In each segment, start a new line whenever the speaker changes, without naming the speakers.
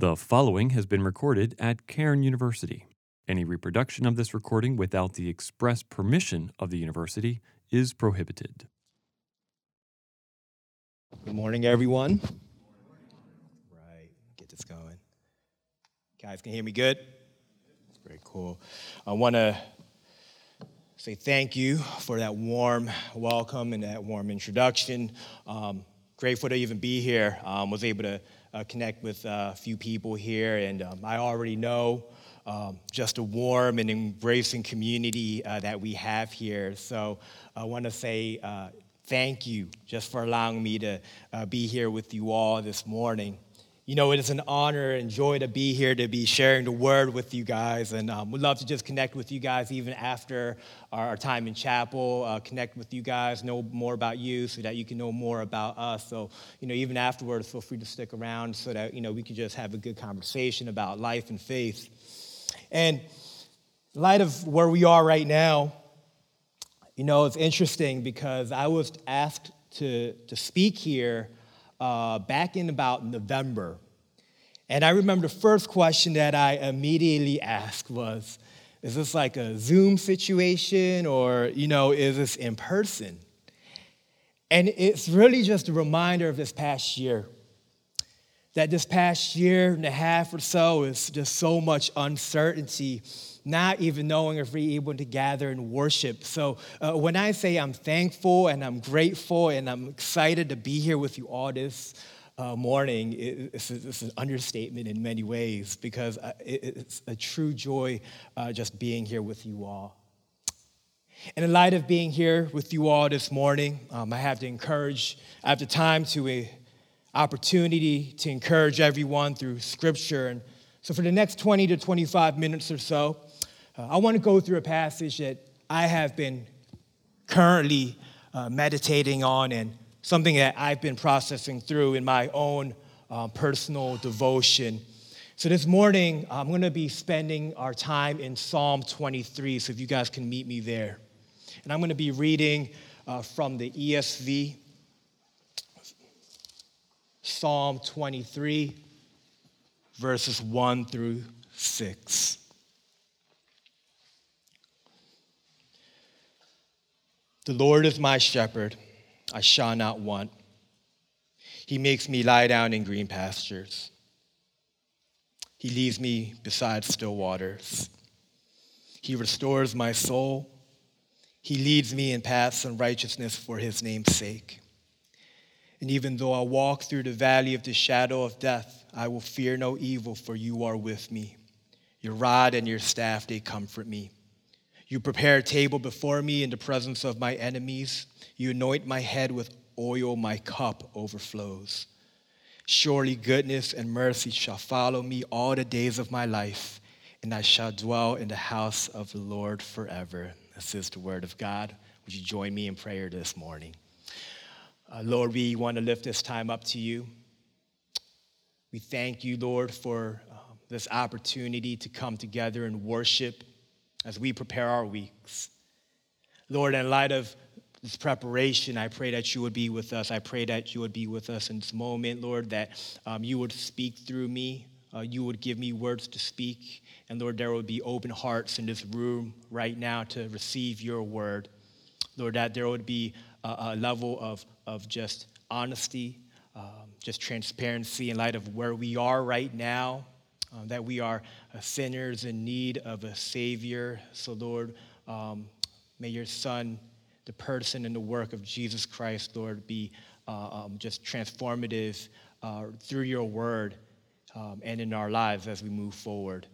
The following has been recorded at Cairn University. Any reproduction of this recording without the express permission of the university is prohibited.
Good morning, everyone. Right, get this going. Guys, can you hear me good? Very cool. I want to say thank you for that warm welcome and that warm introduction. Um, grateful to even be here. Um, was able to uh, connect with uh, a few people here, and um, I already know um, just a warm and embracing community uh, that we have here. So I want to say uh, thank you just for allowing me to uh, be here with you all this morning. You know, it is an honor and joy to be here to be sharing the word with you guys. And um, we'd love to just connect with you guys even after our, time in chapel, uh, connect with you guys, know more about you so that you can know more about us. So, you know, even afterwards, feel free to stick around so that, you know, we can just have a good conversation about life and faith. And in light of where we are right now, you know, it's interesting because I was asked to, to speak here uh, back in about November. And I remember the first question that I immediately asked was, is this like a Zoom situation or, you know, is this in person? And it's really just a reminder of this past year. That this past year and a half or so is just so much uncertainty not even knowing if we're able to gather and worship. So uh, when I say I'm thankful and I'm grateful and I'm excited to be here with you all this uh, morning, it, it's, it's, an understatement in many ways because uh, it's a true joy uh, just being here with you all. And in light of being here with you all this morning, um, I have to encourage, I have the time to a opportunity to encourage everyone through scripture. And so for the next 20 to 25 minutes or so, uh, I want to go through a passage that I have been currently uh, meditating on and something that I've been processing through in my own uh, personal devotion. So this morning, I'm going to be spending our time in Psalm 23, so if you guys can meet me there. And I'm going to be reading uh, from the ESV, Psalm 23, verses 1 through 6. The Lord is my shepherd, I shall not want. He makes me lie down in green pastures. He leads me beside still waters. He restores my soul. He leads me in paths of righteousness for his name's sake. And even though I walk through the valley of the shadow of death, I will fear no evil, for you are with me. Your rod and your staff, they comfort me. You prepare a table before me in the presence of my enemies. You anoint my head with oil, my cup overflows. Surely goodness and mercy shall follow me all the days of my life, and I shall dwell in the house of the Lord forever. This is the word of God. Would you join me in prayer this morning? Uh, Lord, we want to lift this time up to you. We thank you, Lord, for uh, this opportunity to come together and worship as we prepare our weeks. Lord, in light of this preparation, I pray that you would be with us. I pray that you would be with us in this moment, Lord, that um, you would speak through me. Uh, you would give me words to speak. And Lord, there would be open hearts in this room right now to receive your word. Lord, that there would be a, a level of, of just honesty, um, just transparency in light of where we are right now um, that we are sinners in need of a Savior. So, Lord, um, may your Son, the person and the work of Jesus Christ, Lord, be uh, um, just transformative uh, through your word um, and in our lives as we move forward.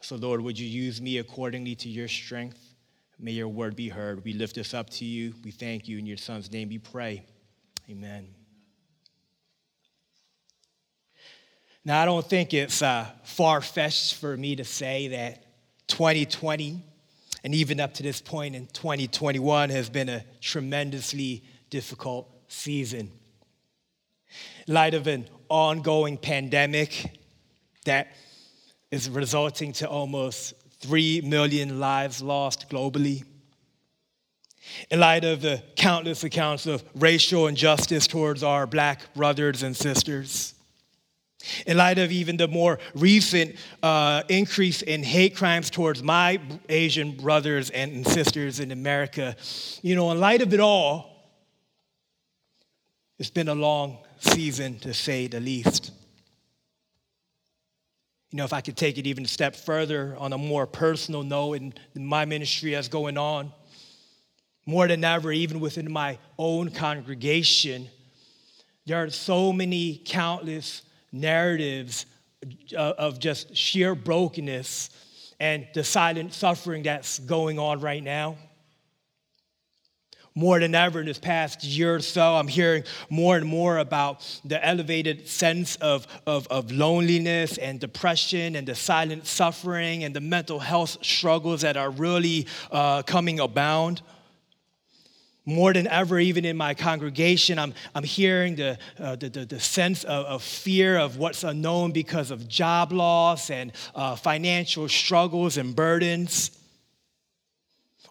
So, Lord, would you use me accordingly to your strength? May your word be heard. We lift this up to you. We thank you. In your Son's name we pray. Amen. Now, I don't think it's uh, far fetched for me to say that 2020 and even up to this point in 2021 has been a tremendously difficult season. In light of an ongoing pandemic that is resulting to almost 3 million lives lost globally. In light of the countless accounts of racial injustice towards our black brothers and sisters In light of even the more recent uh, increase in hate crimes towards my Asian brothers and sisters in America, you know, in light of it all, it's been a long season to say the least. You know, if I could take it even a step further on a more personal note in my ministry as going on, more than ever, even within my own congregation, there are so many countless narratives of just sheer brokenness and the silent suffering that's going on right now. More than ever in this past year or so, I'm hearing more and more about the elevated sense of, of, of loneliness and depression and the silent suffering and the mental health struggles that are really uh, coming abound more than ever, even in my congregation, I'm, I'm hearing the, uh, the, the, the, sense of, of, fear of what's unknown because of job loss and uh, financial struggles and burdens.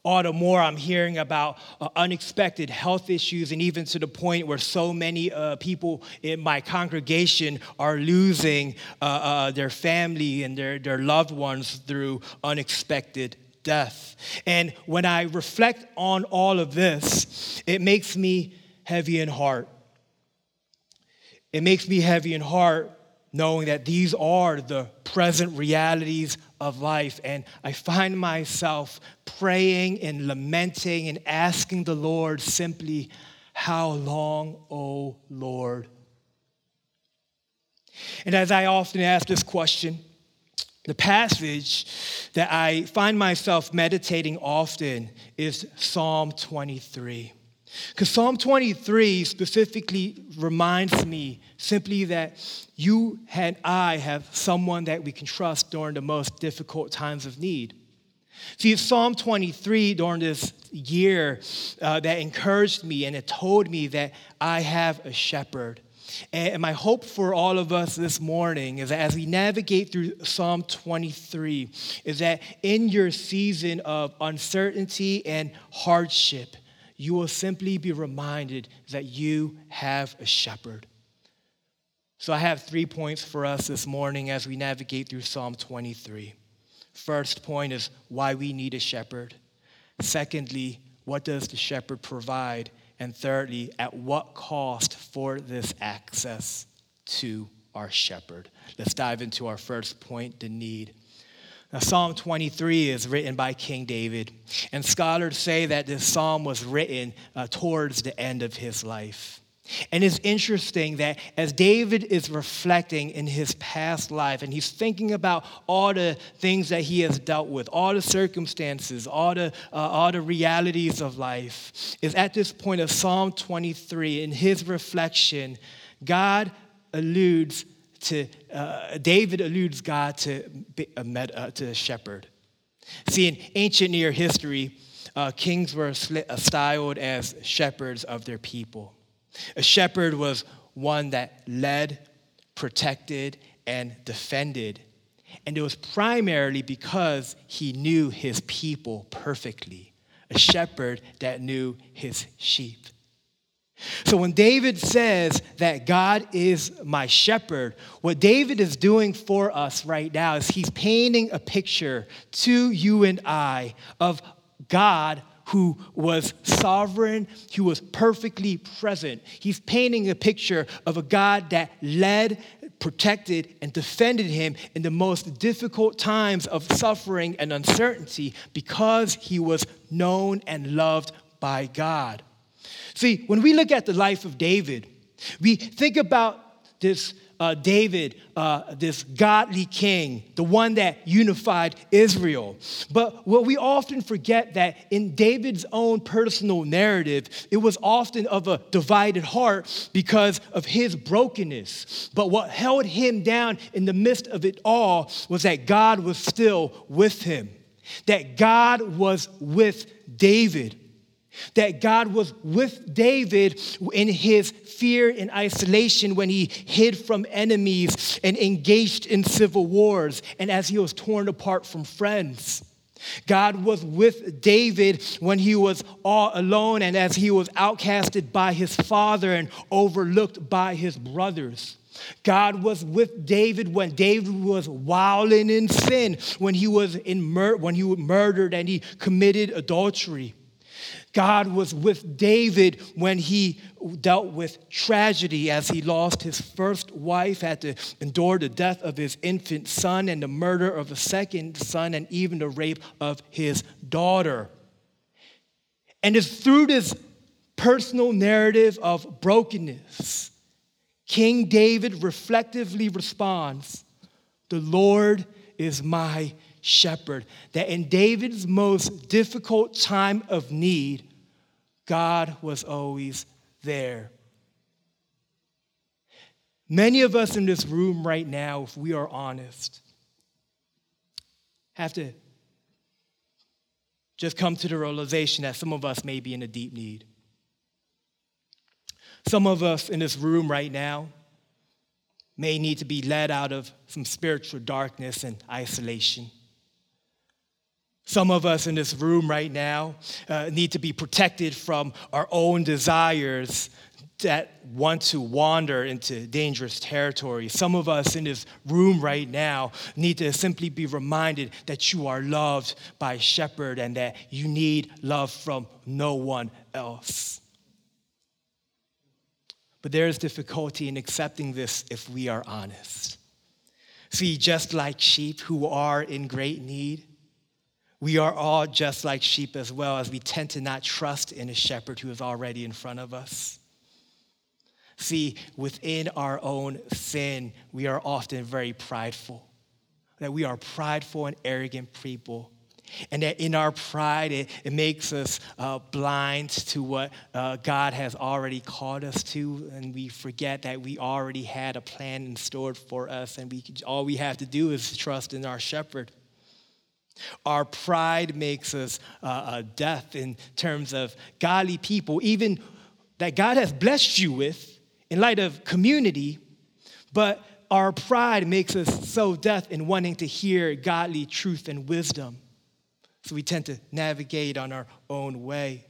All the more, I'm hearing about uh, unexpected health issues, and even to the point where so many uh, people in my congregation are losing uh, uh, their family and their, their loved ones through unexpected death. And when I reflect on all of this, it makes me heavy in heart. It makes me heavy in heart knowing that these are the present realities of life. And I find myself praying and lamenting and asking the Lord simply, How long, O Lord? And as I often ask this question, the passage that I find myself meditating often is Psalm 23. Because Psalm 23 specifically reminds me simply that you and I have someone that we can trust during the most difficult times of need. See, Psalm 23 during this year uh, that encouraged me and it told me that I have a shepherd and my hope for all of us this morning is that as we navigate through Psalm 23, is that in your season of uncertainty and hardship, you will simply be reminded that you have a shepherd. So I have three points for us this morning as we navigate through Psalm 23. First point is why we need a shepherd. Secondly, what does the shepherd provide? And thirdly, at what cost for this access to our shepherd? Let's dive into our first point the need. Now, Psalm 23 is written by King David, and scholars say that this psalm was written uh, towards the end of his life. And it's interesting that as David is reflecting in his past life and he's thinking about all the things that he has dealt with, all the circumstances, all the, uh, all the realities of life, is at this point of Psalm 23, in his reflection, God alludes to, uh, David alludes God to, a, uh, to a shepherd. See, in ancient Near history, uh, kings were styled as shepherds of their people. A shepherd was one that led, protected, and defended. And it was primarily because he knew his people perfectly, a shepherd that knew his sheep. So when David says that God is my shepherd, what David is doing for us right now is he's painting a picture to you and I of God who was sovereign, who was perfectly present. He's painting a picture of a God that led, protected, and defended him in the most difficult times of suffering and uncertainty because he was known and loved by God. See, when we look at the life of David, we think about this uh, David, uh, this godly king, the one that unified Israel. But what we often forget that in David's own personal narrative, it was often of a divided heart because of his brokenness. But what held him down in the midst of it all was that God was still with him, that God was with David that God was with David in his fear and isolation when he hid from enemies and engaged in civil wars and as he was torn apart from friends. God was with David when he was all alone and as he was outcasted by his father and overlooked by his brothers. God was with David when David was wilding in sin, when he was in mur- when he was murdered and he committed adultery. God was with David when he dealt with tragedy as he lost his first wife, had to endure the death of his infant son and the murder of a second son, and even the rape of his daughter. And it's through this personal narrative of brokenness, King David reflectively responds, The Lord is my shepherd. That in David's most difficult time of need, God was always there. Many of us in this room right now, if we are honest, have to just come to the realization that some of us may be in a deep need. Some of us in this room right now may need to be led out of some spiritual darkness and isolation. Some of us in this room right now uh, need to be protected from our own desires that want to wander into dangerous territory. Some of us in this room right now need to simply be reminded that you are loved by a shepherd and that you need love from no one else. But there is difficulty in accepting this if we are honest. See, just like sheep who are in great need, we are all just like sheep as well, as we tend to not trust in a shepherd who is already in front of us. See, within our own sin, we are often very prideful. That we are prideful and arrogant people. And that in our pride, it, it makes us uh, blind to what uh, God has already called us to. And we forget that we already had a plan in store for us. And we, all we have to do is trust in our shepherd. Our pride makes us uh, deaf in terms of godly people, even that God has blessed you with in light of community, but our pride makes us so deaf in wanting to hear godly truth and wisdom. So we tend to navigate on our own way.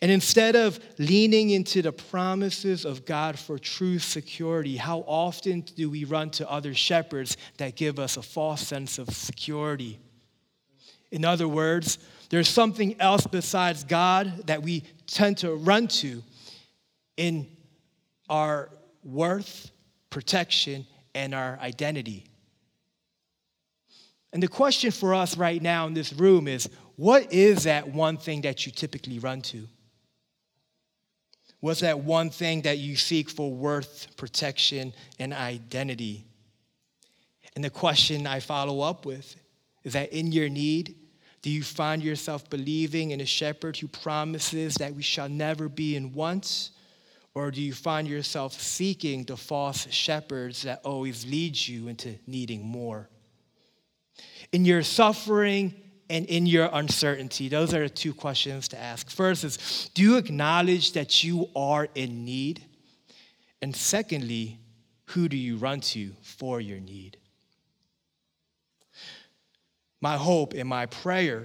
And instead of leaning into the promises of God for true security, how often do we run to other shepherds that give us a false sense of security? In other words, there's something else besides God that we tend to run to in our worth, protection, and our identity. And the question for us right now in this room is what is that one thing that you typically run to? What's that one thing that you seek for worth, protection, and identity? And the question I follow up with is that in your need, do you find yourself believing in a shepherd who promises that we shall never be in want? Or do you find yourself seeking the false shepherds that always lead you into needing more? In your suffering and in your uncertainty? Those are the two questions to ask. First is Do you acknowledge that you are in need? And secondly, who do you run to for your need? My hope and my prayer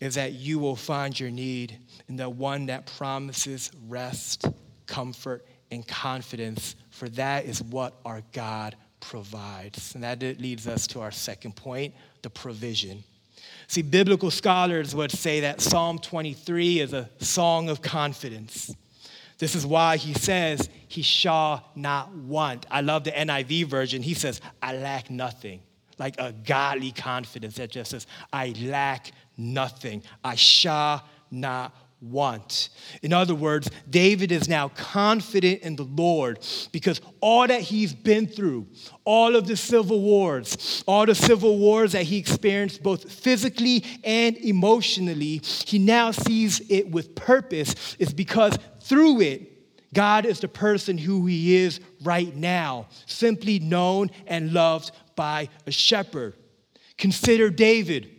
is that you will find your need in the one that promises rest, comfort, and confidence, for that is what our God provides. And that leads us to our second point the provision. See, biblical scholars would say that Psalm 23 is a song of confidence. This is why he says, He shall not want. I love the NIV version. He says, I lack nothing. Like a godly confidence that just says, I lack nothing. I shall not want. In other words, David is now confident in the Lord because all that he's been through, all of the civil wars, all the civil wars that he experienced both physically and emotionally, he now sees it with purpose, is because through it, God is the person who he is right now, simply known and loved by a shepherd. Consider David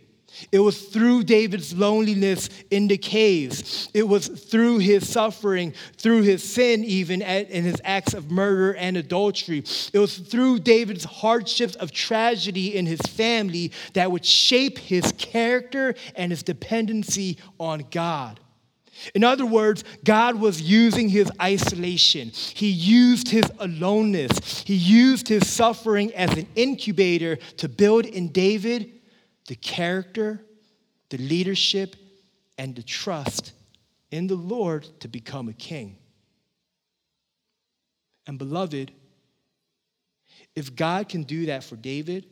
it was through David's loneliness in the caves. It was through his suffering, through his sin, even in his acts of murder and adultery. It was through David's hardships of tragedy in his family that would shape his character and his dependency on God. In other words, God was using his isolation. He used his aloneness. He used his suffering as an incubator to build in David the character, the leadership, and the trust in the Lord to become a king. And beloved, if God can do that for David,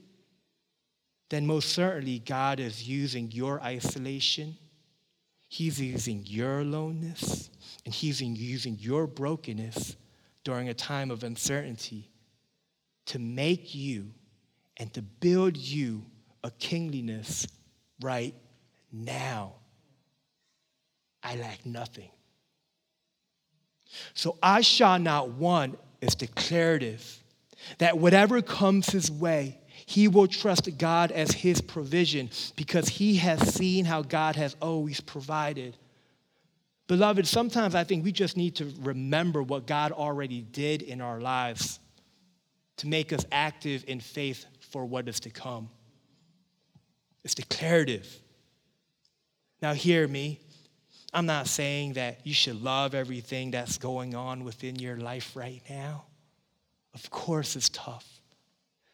then most certainly God is using your isolation He's using your aloneness and He's using your brokenness during a time of uncertainty to make you and to build you a kingliness right now. I lack nothing. So I shall not want is declarative that whatever comes his way, he will trust God as his provision because he has seen how God has always provided. Beloved, sometimes I think we just need to remember what God already did in our lives to make us active in faith for what is to come. It's declarative. Now, hear me. I'm not saying that you should love everything that's going on within your life right now. Of course, it's tough.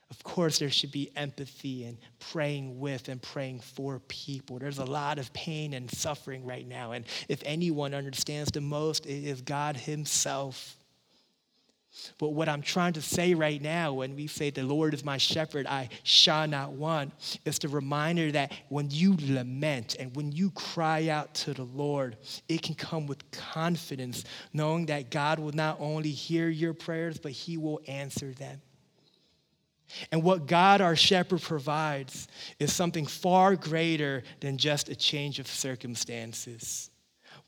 Of course, there should be empathy and praying with and praying for people. There's a lot of pain and suffering right now. And if anyone understands the most, it is God Himself. But what I'm trying to say right now, when we say, The Lord is my shepherd, I shall not want, is the reminder that when you lament and when you cry out to the Lord, it can come with confidence, knowing that God will not only hear your prayers, but He will answer them. And what God, our shepherd, provides is something far greater than just a change of circumstances.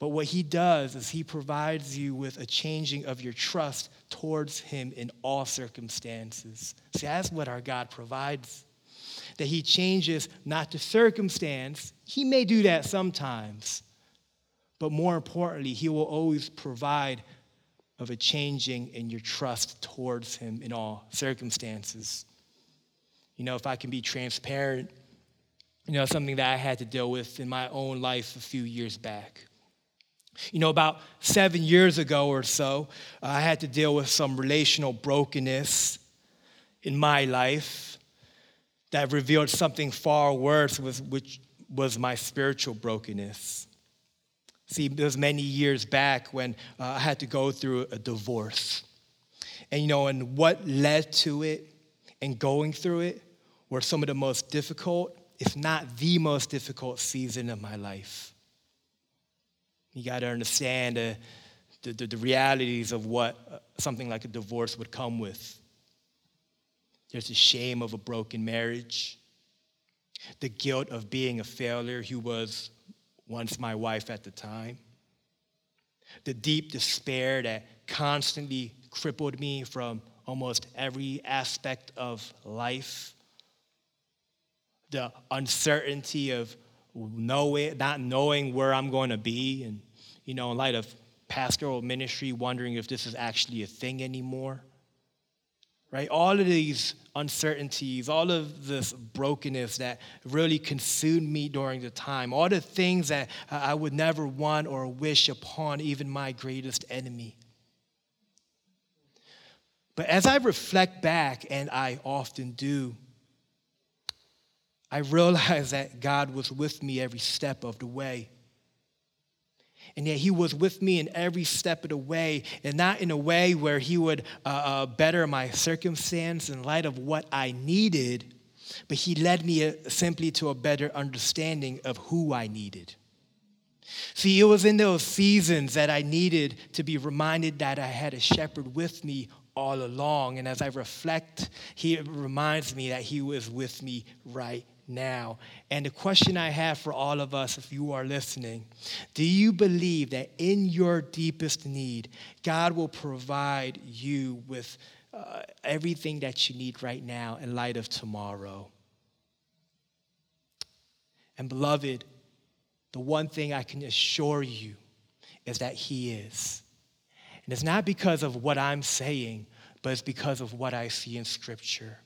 But what he does is he provides you with a changing of your trust towards him in all circumstances. See, that's what our God provides. That he changes not the circumstance, he may do that sometimes, but more importantly, he will always provide of a changing in your trust towards him in all circumstances. You know, if I can be transparent, you know, something that I had to deal with in my own life a few years back. You know, about seven years ago or so, I had to deal with some relational brokenness in my life that revealed something far worse, which was my spiritual brokenness. See, it was many years back when uh, I had to go through a divorce. And, you know, and what led to it and going through it were some of the most difficult, if not the most difficult season of my life. You got to understand the, the, the, realities of what uh, something like a divorce would come with. There's the shame of a broken marriage, the guilt of being a failure. Who was once my wife at the time, the deep despair that constantly crippled me from almost every aspect of life. The uncertainty of knowing, not knowing where I'm going to be, and you know, in light of pastoral ministry, wondering if this is actually a thing anymore. Right? All of these uncertainties, all of this brokenness that really consumed me during the time, all the things that I would never want or wish upon even my greatest enemy. But as I reflect back, and I often do, I realized that God was with me every step of the way. And yet, He was with me in every step of the way, and not in a way where He would uh, uh, better my circumstance in light of what I needed, but He led me uh, simply to a better understanding of who I needed. See, it was in those seasons that I needed to be reminded that I had a shepherd with me all along. And as I reflect, he reminds me that he was with me right now. And the question I have for all of us, if you are listening, do you believe that in your deepest need, God will provide you with uh, everything that you need right now in light of tomorrow? And beloved, the one thing I can assure you is that He is. And it's not because of what I'm saying, but it's because of what I see in Scripture.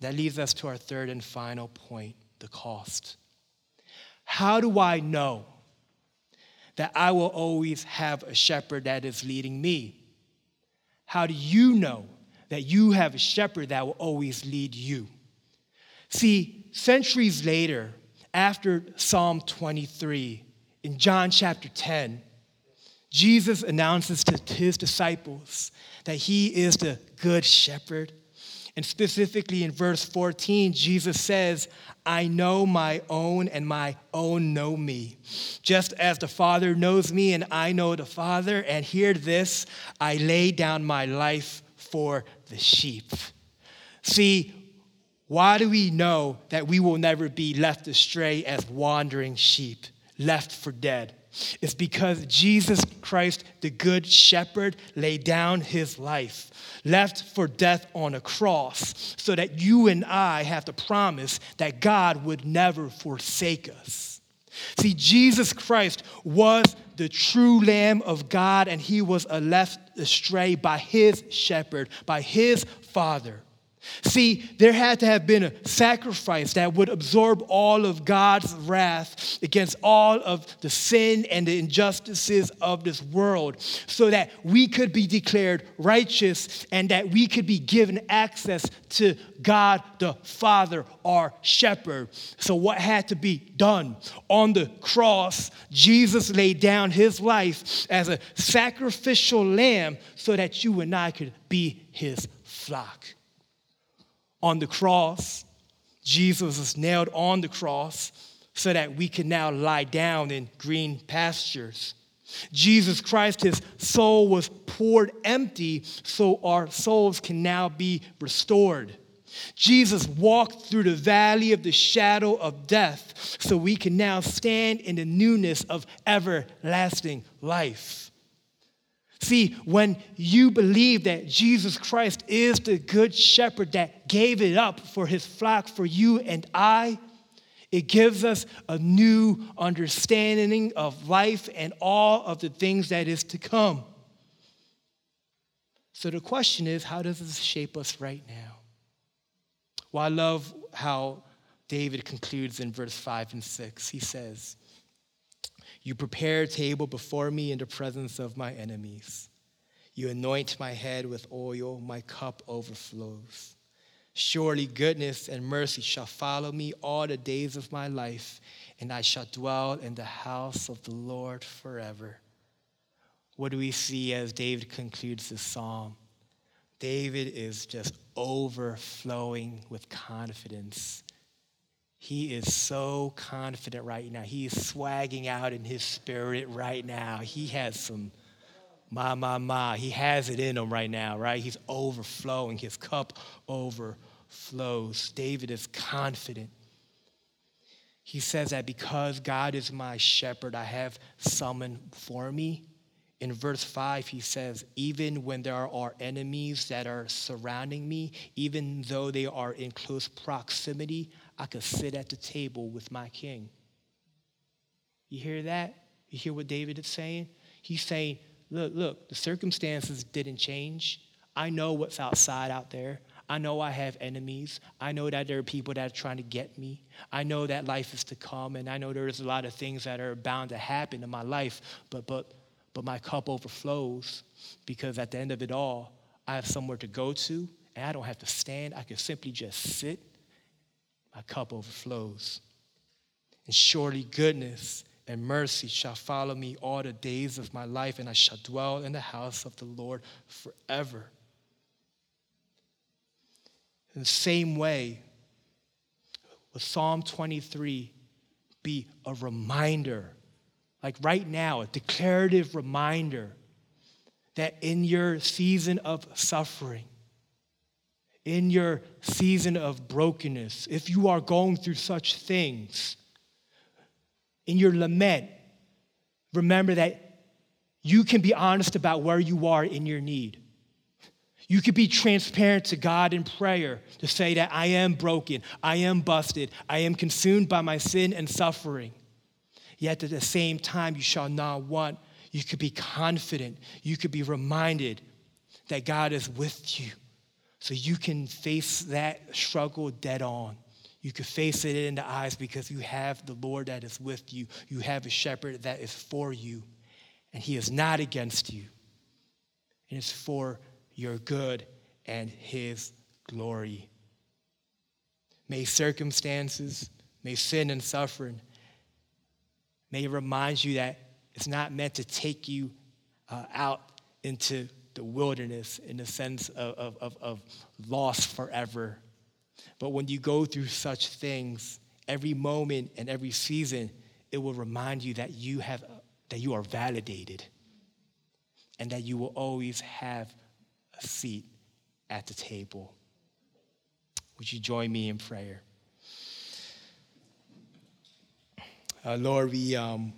That leads us to our third and final point the cost. How do I know that I will always have a shepherd that is leading me? How do you know that you have a shepherd that will always lead you? See, centuries later, after Psalm 23, in John chapter 10, Jesus announces to his disciples that he is the good shepherd. And specifically in verse 14, Jesus says, I know my own, and my own know me. Just as the Father knows me, and I know the Father, and hear this, I lay down my life for the sheep. See, why do we know that we will never be left astray as wandering sheep, left for dead? It's because Jesus Christ, the Good Shepherd, laid down his life, left for death on a cross, so that you and I have the promise that God would never forsake us. See, Jesus Christ was the true Lamb of God, and he was left astray by his shepherd, by his Father. See, there had to have been a sacrifice that would absorb all of God's wrath against all of the sin and the injustices of this world so that we could be declared righteous and that we could be given access to God the Father, our shepherd. So, what had to be done? On the cross, Jesus laid down his life as a sacrificial lamb so that you and I could be his flock on the cross. Jesus was nailed on the cross so that we can now lie down in green pastures. Jesus Christ, his soul was poured empty so our souls can now be restored. Jesus walked through the valley of the shadow of death so we can now stand in the newness of everlasting life. See, when you believe that Jesus Christ is the good shepherd that gave it up for his flock, for you and I, it gives us a new understanding of life and all of the things that is to come. So the question is how does this shape us right now? Well, I love how David concludes in verse 5 and 6. He says, you prepare a table before me in the presence of my enemies. You anoint my head with oil, my cup overflows. Surely goodness and mercy shall follow me all the days of my life, and I shall dwell in the house of the Lord forever. What do we see as David concludes this psalm? David is just overflowing with confidence he is so confident right now. He is swagging out in his spirit right now. He has some ma, ma, ma. He has it in him right now, right? He's overflowing. His cup overflows. David is confident. He says that because God is my shepherd, I have someone for me. In verse 5, he says, Even when there are enemies that are surrounding me, even though they are in close proximity, I could sit at the table with my king. You hear that? You hear what David is saying? He's saying, look, look, the circumstances didn't change. I know what's outside out there. I know I have enemies. I know that there are people that are trying to get me. I know that life is to come, and I know there's a lot of things that are bound to happen in my life, but, but, but my cup overflows because at the end of it all, I have somewhere to go to, and I don't have to stand. I can simply just sit my cup overflows. And surely goodness and mercy shall follow me all the days of my life, and I shall dwell in the house of the Lord forever. In the same way, with Psalm 23 be a reminder, like right now, a declarative reminder that in your season of suffering, in your season of brokenness, if you are going through such things, in your lament, remember that you can be honest about where you are in your need. You could be transparent to God in prayer to say that I am broken, I am busted, I am consumed by my sin and suffering. Yet at the same time, you shall not want. You could be confident. You could be reminded that God is with you so you can face that struggle dead on. You can face it in the eyes because you have the Lord that is with you. You have a shepherd that is for you, and he is not against you. And it's for your good and his glory. May circumstances, may sin and suffering, may it remind you that it's not meant to take you uh, out into the wilderness in the sense of, of, of, loss forever but when you go through such things, every moment and every season, it will remind you that you have that you are validated and that you will always have a seat at the table. Would you join me in prayer? Uh, Lord, we um,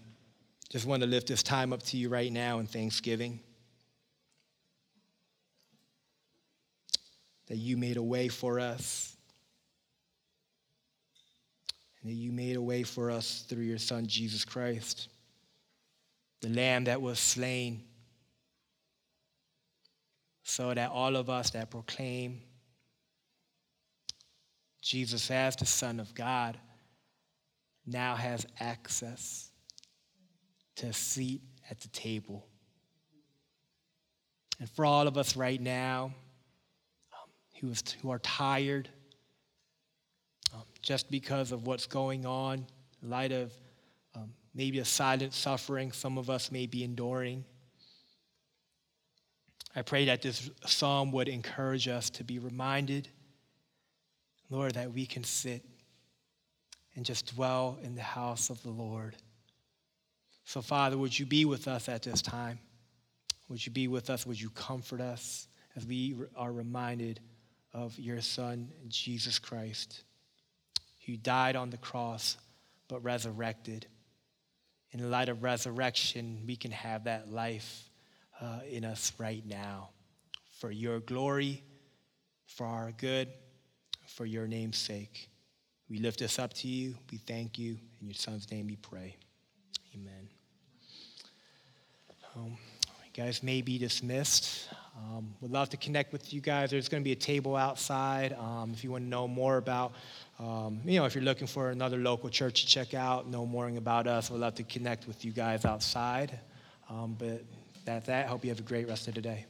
just want to lift this time up to you right now in thanksgiving. That you made a way for us and that you made a way for us through your Son, Jesus Christ, the Lamb that was slain, so that all of us that proclaim Jesus as the Son of God now has access to a seat at the table. And for all of us right now um, who, is, who are tired, just because of what's going on, in light of um, maybe a silent suffering some of us may be enduring. I pray that this psalm would encourage us to be reminded, Lord, that we can sit and just dwell in the house of the Lord. So, Father, would you be with us at this time? Would you be with us? Would you comfort us as we are reminded of your Son, Jesus Christ? who died on the cross but resurrected. In light of resurrection, we can have that life uh, in us right now for your glory, for our good, for your name's sake. We lift this up to you. We thank you. In your son's name we pray. Amen. Um, you guys may be dismissed. Um, would love to connect with you guys. There's going to be a table outside um, if you want to know more about um, you know, if you're looking for another local church to check out, know more about us, we'd love to connect with you guys outside. Um, but that's that. Hope you have a great rest of the day.